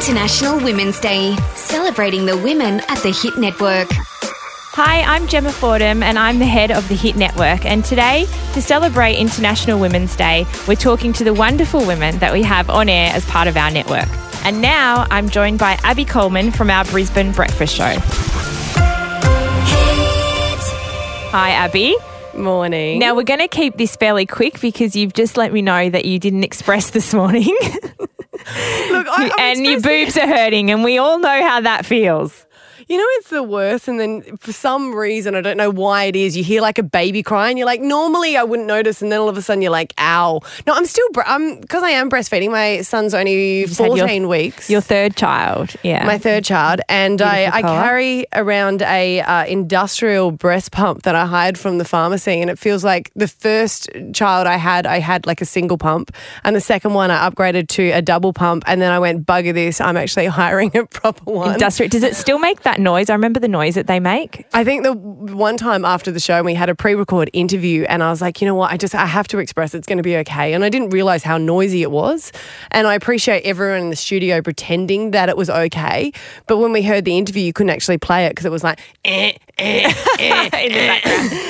International Women's Day, celebrating the women at the Hit Network. Hi, I'm Gemma Fordham and I'm the head of the Hit Network. And today, to celebrate International Women's Day, we're talking to the wonderful women that we have on air as part of our network. And now I'm joined by Abby Coleman from our Brisbane Breakfast Show. Hi, Abby. Morning. Now, we're going to keep this fairly quick because you've just let me know that you didn't express this morning. Look, I, and your boobs are hurting, and we all know how that feels. You know, it's the worst. And then for some reason, I don't know why it is, you hear like a baby crying. You're like, normally I wouldn't notice. And then all of a sudden you're like, ow. No, I'm still, bre- I'm, because I am breastfeeding. My son's only had 14 your- weeks. Your third child, yeah. my third child, and I, Beautiful I carry around a uh, industrial breast pump that I hired from the pharmacy, and it feels like the first child I had, I had like a single pump, and the second one I upgraded to a double pump, and then I went bugger this, I'm actually hiring a proper one. Industrial. Does it still make that noise? I remember the noise that they make. I think the one time after the show, we had a pre-record interview, and I was like, you know what, I just I have to express it's going to be okay, and I didn't realize how noisy it was, and I appreciate everyone in the studio pretending that it was okay, but when we heard the interview, you couldn't actually play it because it was like, eh, eh, eh. in the background.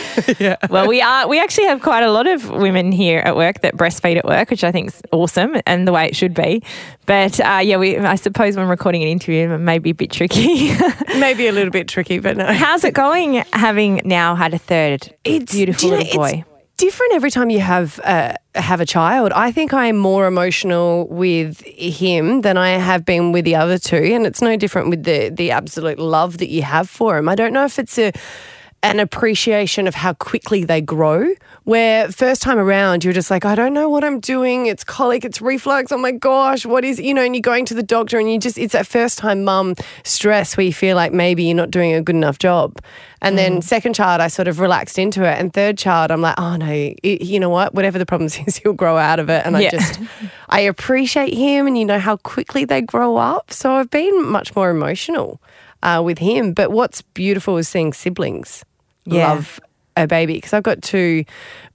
Well, we are. We actually have quite a lot of women here at work that breastfeed at work, which I think is awesome and the way it should be. But uh, yeah, we. I suppose when recording an interview, it may be a bit tricky. maybe a little bit tricky, but no. How's it going? Having now had a third it's, beautiful do you know, little boy. It's different every time you have uh, have a child. I think I'm more emotional with him than I have been with the other two, and it's no different with the the absolute love that you have for him. I don't know if it's a an appreciation of how quickly they grow. Where first time around, you're just like, I don't know what I'm doing. It's colic, it's reflux. Oh my gosh, what is, you know, and you're going to the doctor and you just, it's that first time mum stress where you feel like maybe you're not doing a good enough job. And then second child, I sort of relaxed into it. And third child, I'm like, oh no, i you know what? Whatever the problems is, he'll grow out of it. And I just, I appreciate him and you know how quickly they grow up. So I've been much more emotional uh, with him. But what's beautiful is seeing siblings Yeah. love a baby because I've got two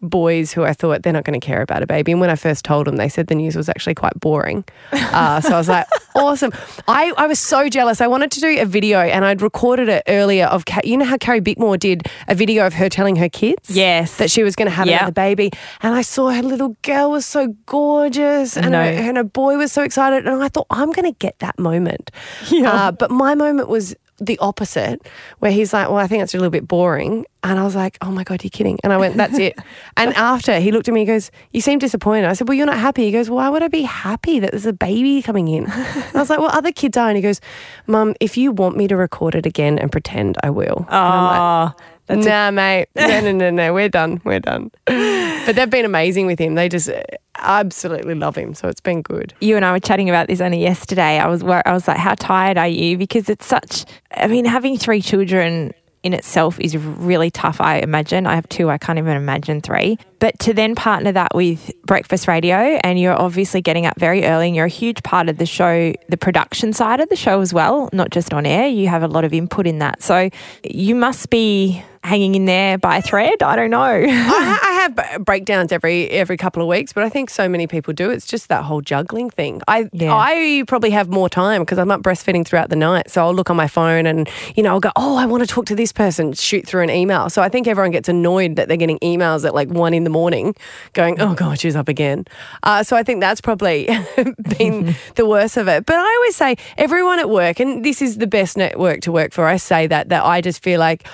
boys who I thought they're not going to care about a baby. And when I first told them, they said the news was actually quite boring. Uh, so I was like, awesome. I, I was so jealous. I wanted to do a video and I'd recorded it earlier of, you know how Carrie Bickmore did a video of her telling her kids? Yes. That she was going to have Yep. another baby. And I saw her little girl was so gorgeous and, know. her, and her boy was so excited. And I thought, I'm going to get that moment. Yeah. Uh, but my moment was the opposite, where he's like, Well, I think it's a little bit boring. And I was like, Oh my God, you're kidding. And I went, That's it. and after he looked at me, he goes, You seem disappointed. I said, Well, you're not happy. He goes, Why would I be happy that there's a baby coming in? And I was like, Well, other kids are. And he goes, Mum, if you want me to record it again and pretend, I will. And I'm like, Oh, that's a- nah, mate. No, no, no, no. We're done. We're done. But they've been amazing with him. They just uh, absolutely love him. So it's been good. you and I were chatting about this only yesterday. I was I was like, how tired are you? Because it's such. I mean, having three children in itself is really tough. I imagine I have two. I can't even imagine three. But to then partner that with breakfast radio, and you're obviously getting up very early, and you're a huge part of the show, the production side of the show as well, not just on air. You have a lot of input in that. So you must be hanging in there by a thread. I don't know. I, I have breakdowns every every couple of weeks, but I think so many people do. It's just that whole juggling thing. I Yeah. I probably have more time because I'm up breastfeeding throughout the night. So I'll look on my phone and you know I'll go, oh, I want to talk to this person. Shoot through an email. So I think everyone gets annoyed that they're getting emails at like one in the morning, going, oh god, she's up again. Uh, so I think that's probably been the worst of it. But I always say everyone at work, and this is the best network to work for. I say that that I just feel like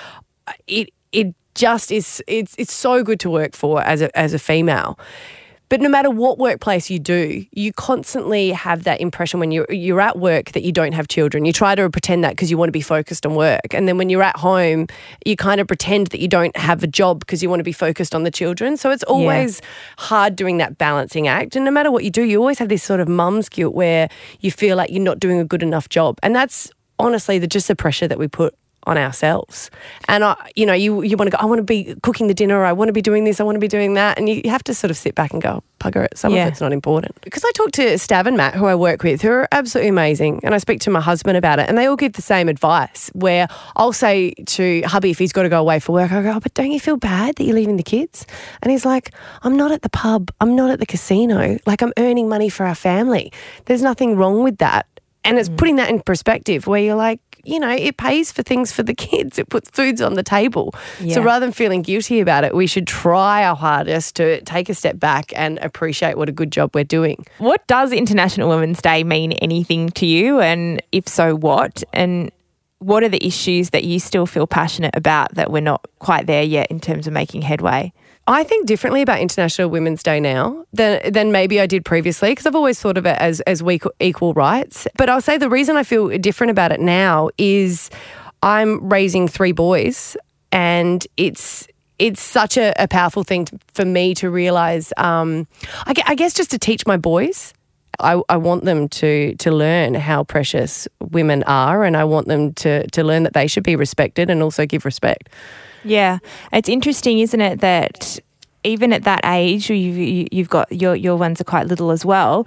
it it just is it's it's so good to work for as a as a female. But no matter what workplace you do, you constantly have that impression when you're you're at work that you don't have children. You try to pretend that because you want to be focused on work, and then when you're at home, you kind of pretend that you don't have a job because you want to be focused on the children. So it's always hard doing that balancing act. And no matter what you do, you always have this sort of mum's guilt where you feel like you're not doing a good enough job, and that's honestly the just the pressure that we put on ourselves. And I, you know, you you want to go. I want to be cooking the dinner. I want to be doing this. I want to be doing that. And you, you have to sort of sit back and go, bugger it. Some Yeah. of it's not important. Because I talk to Stav and Matt, who I work with, who are absolutely amazing, and I speak to my husband about it, and they all give the same advice. Where I'll say to hubby if he's got to go away for work, I go, oh, but don't you feel bad that you're leaving the kids? And he's like, I'm not at the pub. I'm not at the casino. Like I'm earning money for our family. There's nothing wrong with that And it's mm. putting that in perspective where you're like, you know, it pays for things for the kids. It puts foods on the table. So rather than feeling guilty about it, we should try our hardest to take a step back and appreciate what a good job we're doing. What does International Women's Day mean anything to you? And if so, what? And what are the issues that you still feel passionate about that we're not quite there yet in terms of making headway? I think differently about International Women's Day now than than maybe I did previously because I've always thought of it as as equal rights. But I'll say the reason I feel different about it now is I'm raising three boys, and it's it's such a, a powerful thing to, for me to realize. Um, I, I guess just to teach my boys. I, I want them to to learn how precious women are, and I want them to to learn that they should be respected and also give respect. Yeah, it's interesting, isn't it, that even at that age, you've, you- you've got your your ones are quite little as well,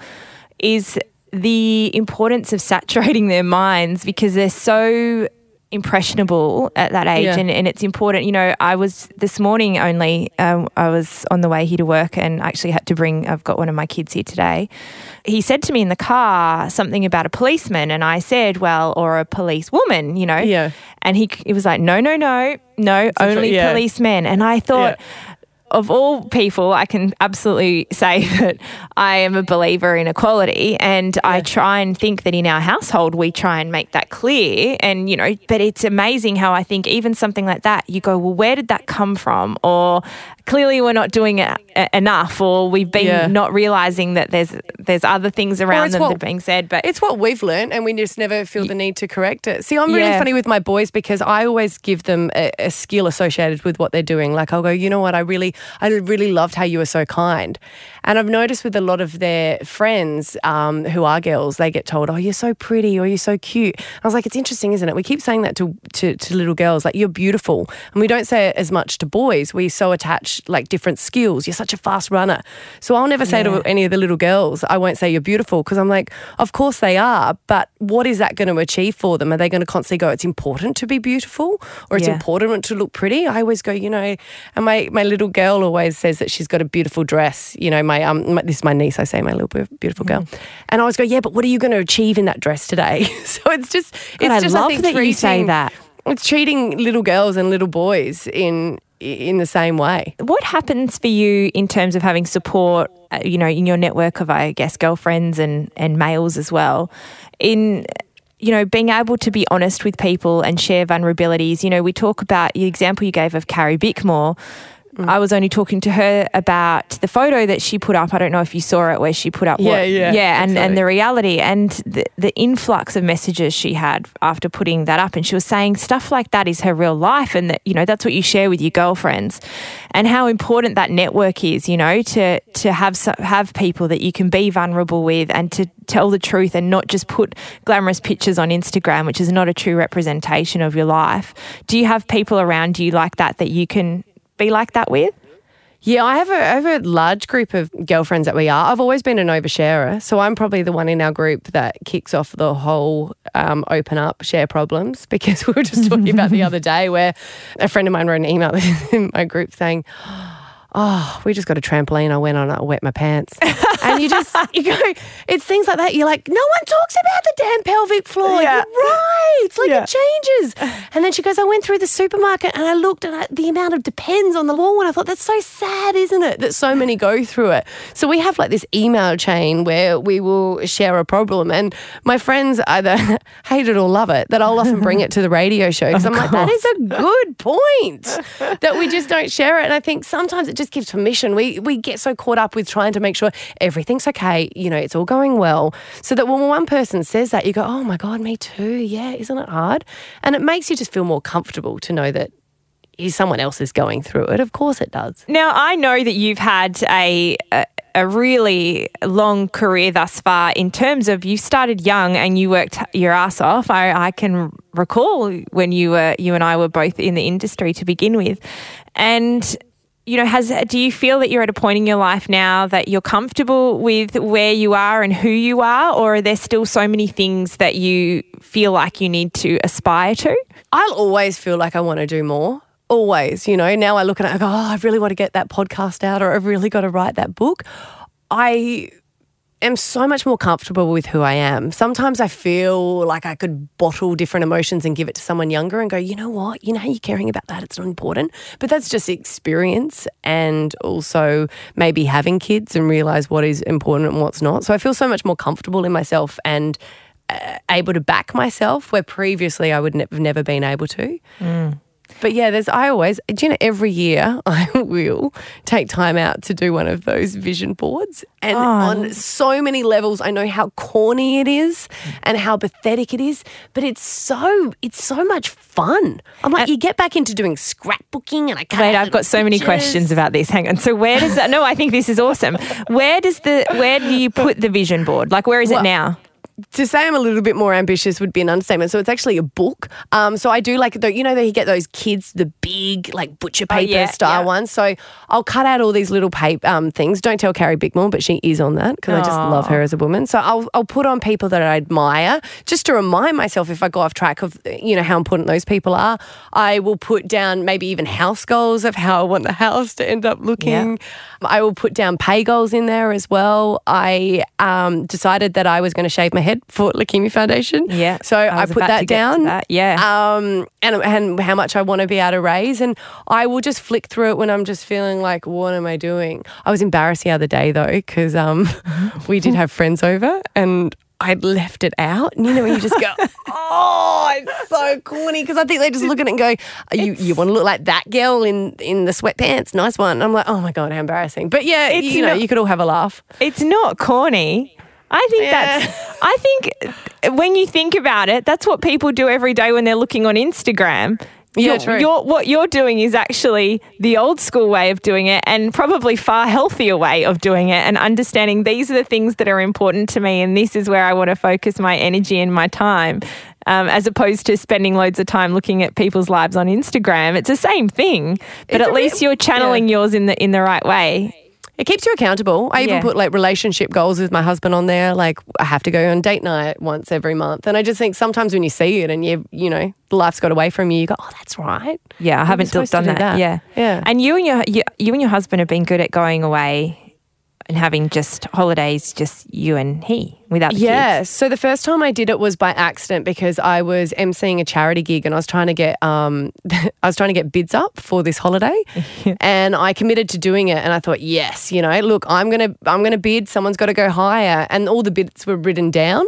is the importance of saturating their minds because they're so impressionable at that age Yeah. and, and it's important you know i was this morning only um, i was on the way here to work and I actually had to bring i've got one of my kids here today he said to me in the car something about a policeman and i said well or a police woman you know Yeah. and he, he was like, no, no, no, no, only yeah. policemen. And I thought, of all people, I can absolutely say that I am a believer in equality. And I try and think that in our household, we try and make that clear. And, you know, but it's amazing how I think even something like that, you go, well, where did that come from? Or clearly we're not doing it enough, or we've been Yeah. not realizing that there's there's other things around it's them what- that are being said. But It's what we've learned, and we just never feel the need to correct it. See, I'm really Yeah. funny with my boys because I always give them a, a skill associated with what they're doing. Like I'll go, you know what, I really, I really loved how you were so kind, and I've noticed with a lot of their friends um, who are girls, they get told, oh, you're so pretty or you're so cute. I was like, it's interesting, isn't it? We keep saying that to to, to little girls, like you're beautiful, and we don't say it as much to boys. We so attach like different skills. You're such a fast runner, so I'll never say Yeah. to any of the little girls, I won't say you're beautiful because I'm like, of course they are, but what is that going to achieve for them? Are they going to constantly go, it's important to be beautiful or it's Yeah. important to look pretty? I always go, you know, and my, my little girl always says that she's got a beautiful dress. You know, my, um, my, this is my niece, I say, my little beautiful girl. And I always go, yeah, but what are you going to achieve in that dress today? so it's just, it's God, I just, love think, that you say that. It's treating little girls and little boys in in the same way. what happens for you in terms of having support uh, you know in your network of i guess girlfriends and and males as well in you know being able to be honest with people and share vulnerabilities you know we talk about the example you gave of carrie bickmore Mm. I was only talking to her about the photo that she put up. I don't know if you saw it, where she put up Yeah, what, yeah, yeah, and, exactly. and the reality and the, the influx of messages she had after putting that up. And she was saying stuff like that is her real life, and that you know that's what you share with your girlfriends, and how important that network is. You know, to to have have people that you can be vulnerable with, and to tell the truth, and not just put glamorous pictures on Instagram, which is not a true representation of your life. Do you have people around you like that that you can be like that with? Yeah, I have a, I have a large group of girlfriends that we are. I've always been an oversharer, so I'm probably the one in our group that kicks off the whole um, open up, share problems. Because we were just talking about the other day where a friend of mine wrote an email in my group saying, "Oh, we just got a trampoline. I went on I wet my pants." and you just you go, it's things like that. You're like, no one talks about the damn pelvic floor. Yeah. You're right. Like Yeah. it changes. And then she goes, I went through the supermarket and I looked at the amount of depends on the wall and I thought, that's so sad, isn't it? That so many go through it. So we have like this email chain where we will share a problem. And my friends either hate it or love it, that I'll often bring it to the radio show. Because I'm like, that is a good point. that we just don't share it. And I think sometimes it just gives permission. We we get so caught up with trying to make sure everything's okay, you know, it's all going well. So that when one person says that, you go, Oh my God, me too. Yeah, isn't it hard? And it makes you just feel more comfortable to know that someone else is going through it. Of course it does. Now, I know that you've had a, a a really long career thus far in terms of you started young and you worked your ass off. I, I can recall when you were you and I were both in the industry to begin with, and you know, has do you feel that you're at a point in your life now that you're comfortable with where you are and who you are, or are there still so many things that you feel like you need to aspire to? I'll always feel like I want to do more. Always, you know. Now I look at it, I go, oh, I really want to get that podcast out, or I've really got to write that book. I am so much more comfortable with who I am. Sometimes I feel like I could bottle different emotions and give it to someone younger and go, you know what? You know how you're caring about that? It's not important. But that's just experience and also maybe having kids and realize what is important and what's not. So I feel so much more comfortable in myself and uh, able to back myself where previously I would have never been able to. But yeah, there's I always do you know every year I will take time out to do one of those vision boards. And oh. on so many levels I know how corny it is and how pathetic it is, but it's so it's so much fun. I'm like you get back into doing scrapbooking and I cut Wait, I've got so many questions about this. Hang on. So where does that? No, I think this is awesome. Where does the where do you put the vision board? Like where is it now? To say I'm a little bit more ambitious would be an understatement. So it's actually a book. Um, so I do like the, you know, that you get those kids, the big like butcher paper yeah, style yeah. ones. So I'll cut out all these little paper um, things. Don't tell Carrie Bickmore, but she is on that because I just love her as a woman. So I'll I'll put on people that I admire just to remind myself if I go off track of you know how important those people are. I will put down maybe even house goals of how I want the house to end up looking. I will put down pay goals in there as well. I um, decided that I was going to shave my head for Leukemia Foundation. Yeah. So I I, put that down. that, yeah. Um, and, and how much I want to be able to raise. And I will just flick through it when I'm just feeling like, what am I doing? I was embarrassed the other day though, because um, we did have friends over and I'd left it out. And you know, when you just go, oh, it's so corny. Because I think they just look at it and go, "Are you, you want to look like that girl in, in the sweatpants? Nice one. I'm like, oh my God, how embarrassing. But yeah, It's you know, not- you could all have a laugh. It's not corny. I think Yeah. that's. I think when you think about it, that's what people do every day when they're looking on Instagram. Yeah, You're- true. You're, what you're doing is actually the old school way of doing it, and probably far healthier way of doing it. And understanding these are the things that are important to me, and this is where I want to focus my energy and my time, um, as opposed to spending loads of time looking at people's lives on Instagram. It's the same thing, but It's at least real- you're channeling yours in the in the right way. It keeps you accountable. I even put like relationship goals with my husband on there. Like I have to go on date night once every month. And I just think sometimes when you see it and you you know, life's got away from you, you go, Oh, that's right. Yeah, I haven't done do that. that. Yeah, Yeah. And you and your you, you and your husband have been good at going away and having just holidays, just you and he, without the Yeah. kids. So the first time I did it was by accident because I was emceeing a charity gig and I was trying to get um I was trying to get bids up for this holiday. And I committed to doing it and I thought, yes, you know, look, I'm gonna I'm gonna bid, someone's gotta go higher. And all the bids were written down.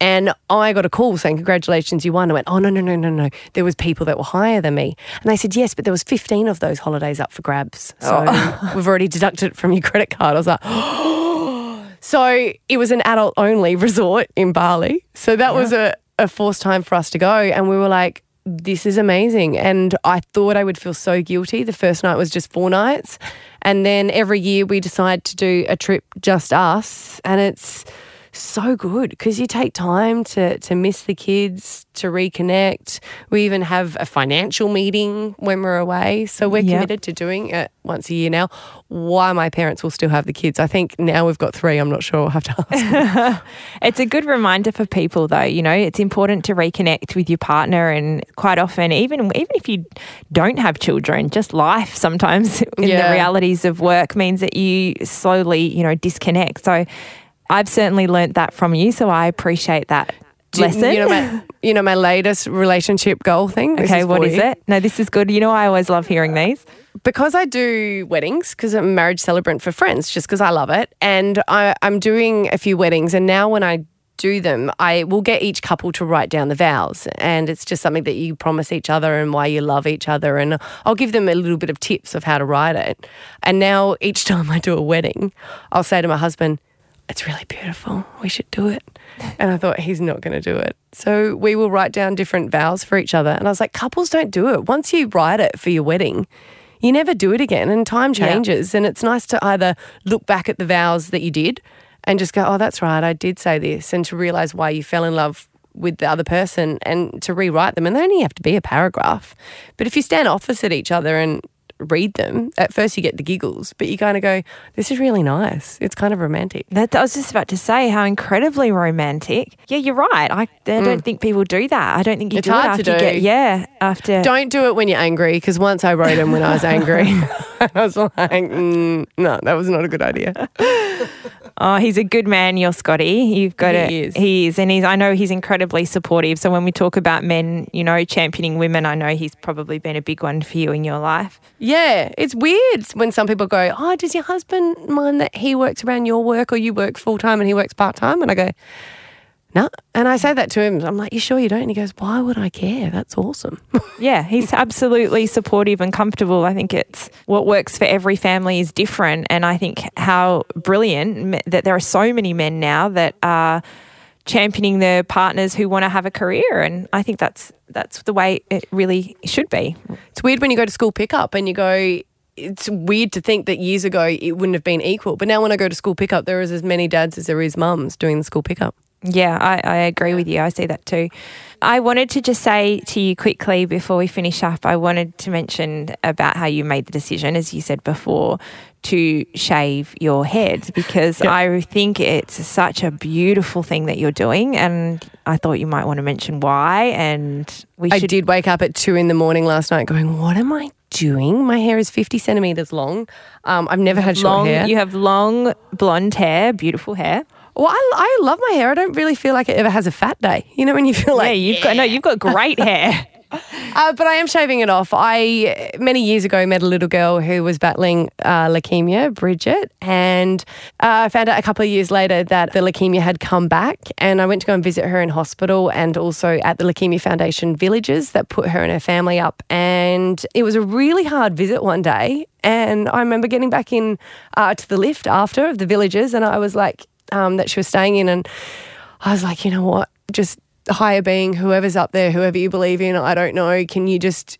And I got a call saying, congratulations, you won. I went, oh, no, no, no, no, no. There was people that were higher than me. And they said, yes, but there was 15 of those holidays up for grabs. So oh. we've already deducted it from your credit card. I was like, oh. so it was an adult only resort in Bali. So that was a, a forced time for us to go. And we were like, this is amazing. And I thought I would feel so guilty. The first night was just four nights. And then every year we decide to do a trip just us. And it's so good because you take time to to miss the kids, to reconnect. We even have a financial meeting when we're away. So we're Yep. committed to doing it once a year now. Why my parents will still have the kids. I think now we've got three. I'm not sure. I'll have to ask. It's a good reminder for people, though. You know, it's important to reconnect with your partner, and quite often, even even if you don't have children, just life sometimes in Yeah. the realities of work means that you slowly, you know, disconnect. So, I've certainly learnt that from you. So I appreciate that Do- lesson. You know my you know my latest relationship goal thing. This okay, what for is you. it? No, this is good. You know, I always love hearing these. because I do weddings, because I'm a marriage celebrant for friends, just because I love it. And I, I'm doing a few weddings. And now when I do them, I will get each couple to write down the vows. And it's just something that you promise each other and why you love each other. And I'll give them a little bit of tips of how to write it. And now each time I do a wedding, I'll say to my husband, it's really beautiful. We should do it. And I thought, he's not going to do it. So we will write down different vows for each other. And I was like, couples don't do it. Once you write it for your wedding, you never do it again. And time Yeah. changes. And it's nice to either look back at the vows that you did and just go, oh, that's right. I did say this. And to realize why you fell in love with the other person and to rewrite them. And they only have to be a paragraph. But if you stand opposite each other and read them, at first you get the giggles, but you kind of go, this is really nice. It's kind of romantic. That, I was just about to say how incredibly romantic. Yeah, you're right. I, I don't think people do that. I don't think you Mm. It's do it after to you get yeah after. Don't do it when you're angry because once I wrote them when I was angry. I was like, mm, no, that was not a good idea. Oh, he's a good man, you're Scotty. You've got He it. is. He is, and he's. I know he's incredibly supportive. So when we talk about men, you know, championing women, I know he's probably been a big one for you in your life. Yeah, it's weird when some people go, "Oh, does your husband mind that he works around your work, or you work full time and he works part time?" And I go, "No." And I say that to him. I'm like, "You sure you don't?" And he goes, "Why would I care? That's awesome." Yeah, he's absolutely supportive and comfortable. I think it's what works for every family is different, and I think how brilliant that there are so many men now that are championing their partners who want to have a career, and I think that's that's the way it really should be. it's weird when you go to school pickup and you go. It's weird to think that years ago it wouldn't have been equal, but now when I go to school pickup, there is as many dads as there is mums doing the school pickup. Yeah, I, I agree with you. I see that too. I wanted to just say to you quickly before we finish up, I wanted to mention about how you made the decision, as you said before, to shave your head because I think it's such a beautiful thing that you're doing. And I thought you might want to mention why. And we I should. did wake up at two in the morning last night going, What am I doing? My hair is 50 centimeters long. Um, I've never had short Long, hair. you have long blonde hair, beautiful hair. Well, I, I love my hair. I don't really feel like it ever has a fat day. You know, when you feel like, yeah, you've got no, you've got great hair. Uh, but I am shaving it off. I many years ago met a little girl who was battling uh, leukemia, Bridget, and uh, I found out a couple of years later that the leukemia had come back. And I went to go and visit her in hospital, and also at the Leukemia Foundation villages that put her and her family up. And it was a really hard visit one day. And I remember getting back in uh, to the lift after of the villages, and I was like, um, that she was staying in, and I was like, you know what, just higher being, whoever's up there, whoever you believe in, I don't know, can you just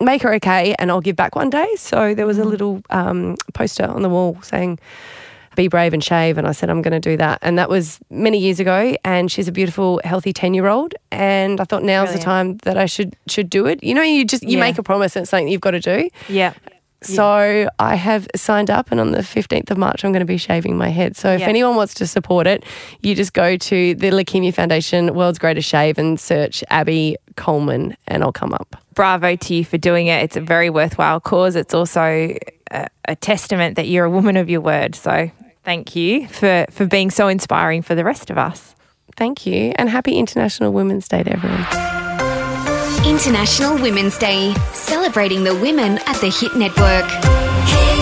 make her okay and I'll give back one day? So there was a little um, poster on the wall saying, be brave and shave. And I said, I'm going to do that. And that was many years ago. And she's a beautiful, healthy 10 year old. And I thought now's the time that I should should do it. You know, you just, you Yeah. make a promise and it's something you've got to do. Yeah. So I have signed up, and on the 15th of March, I'm going to be shaving my head. So if Yeah. anyone wants to support it, you just go to the Leukemia Foundation World's Greatest Shave and search Abby Coleman, and I'll come up. bravo to you for doing it. It's a very worthwhile cause. It's also a, a testament that you're a woman of your word. So thank you for, for being so inspiring for the rest of us. Thank you, and happy International Women's Day to everyone. International Women's Day, celebrating the women at the Hit Network. Hit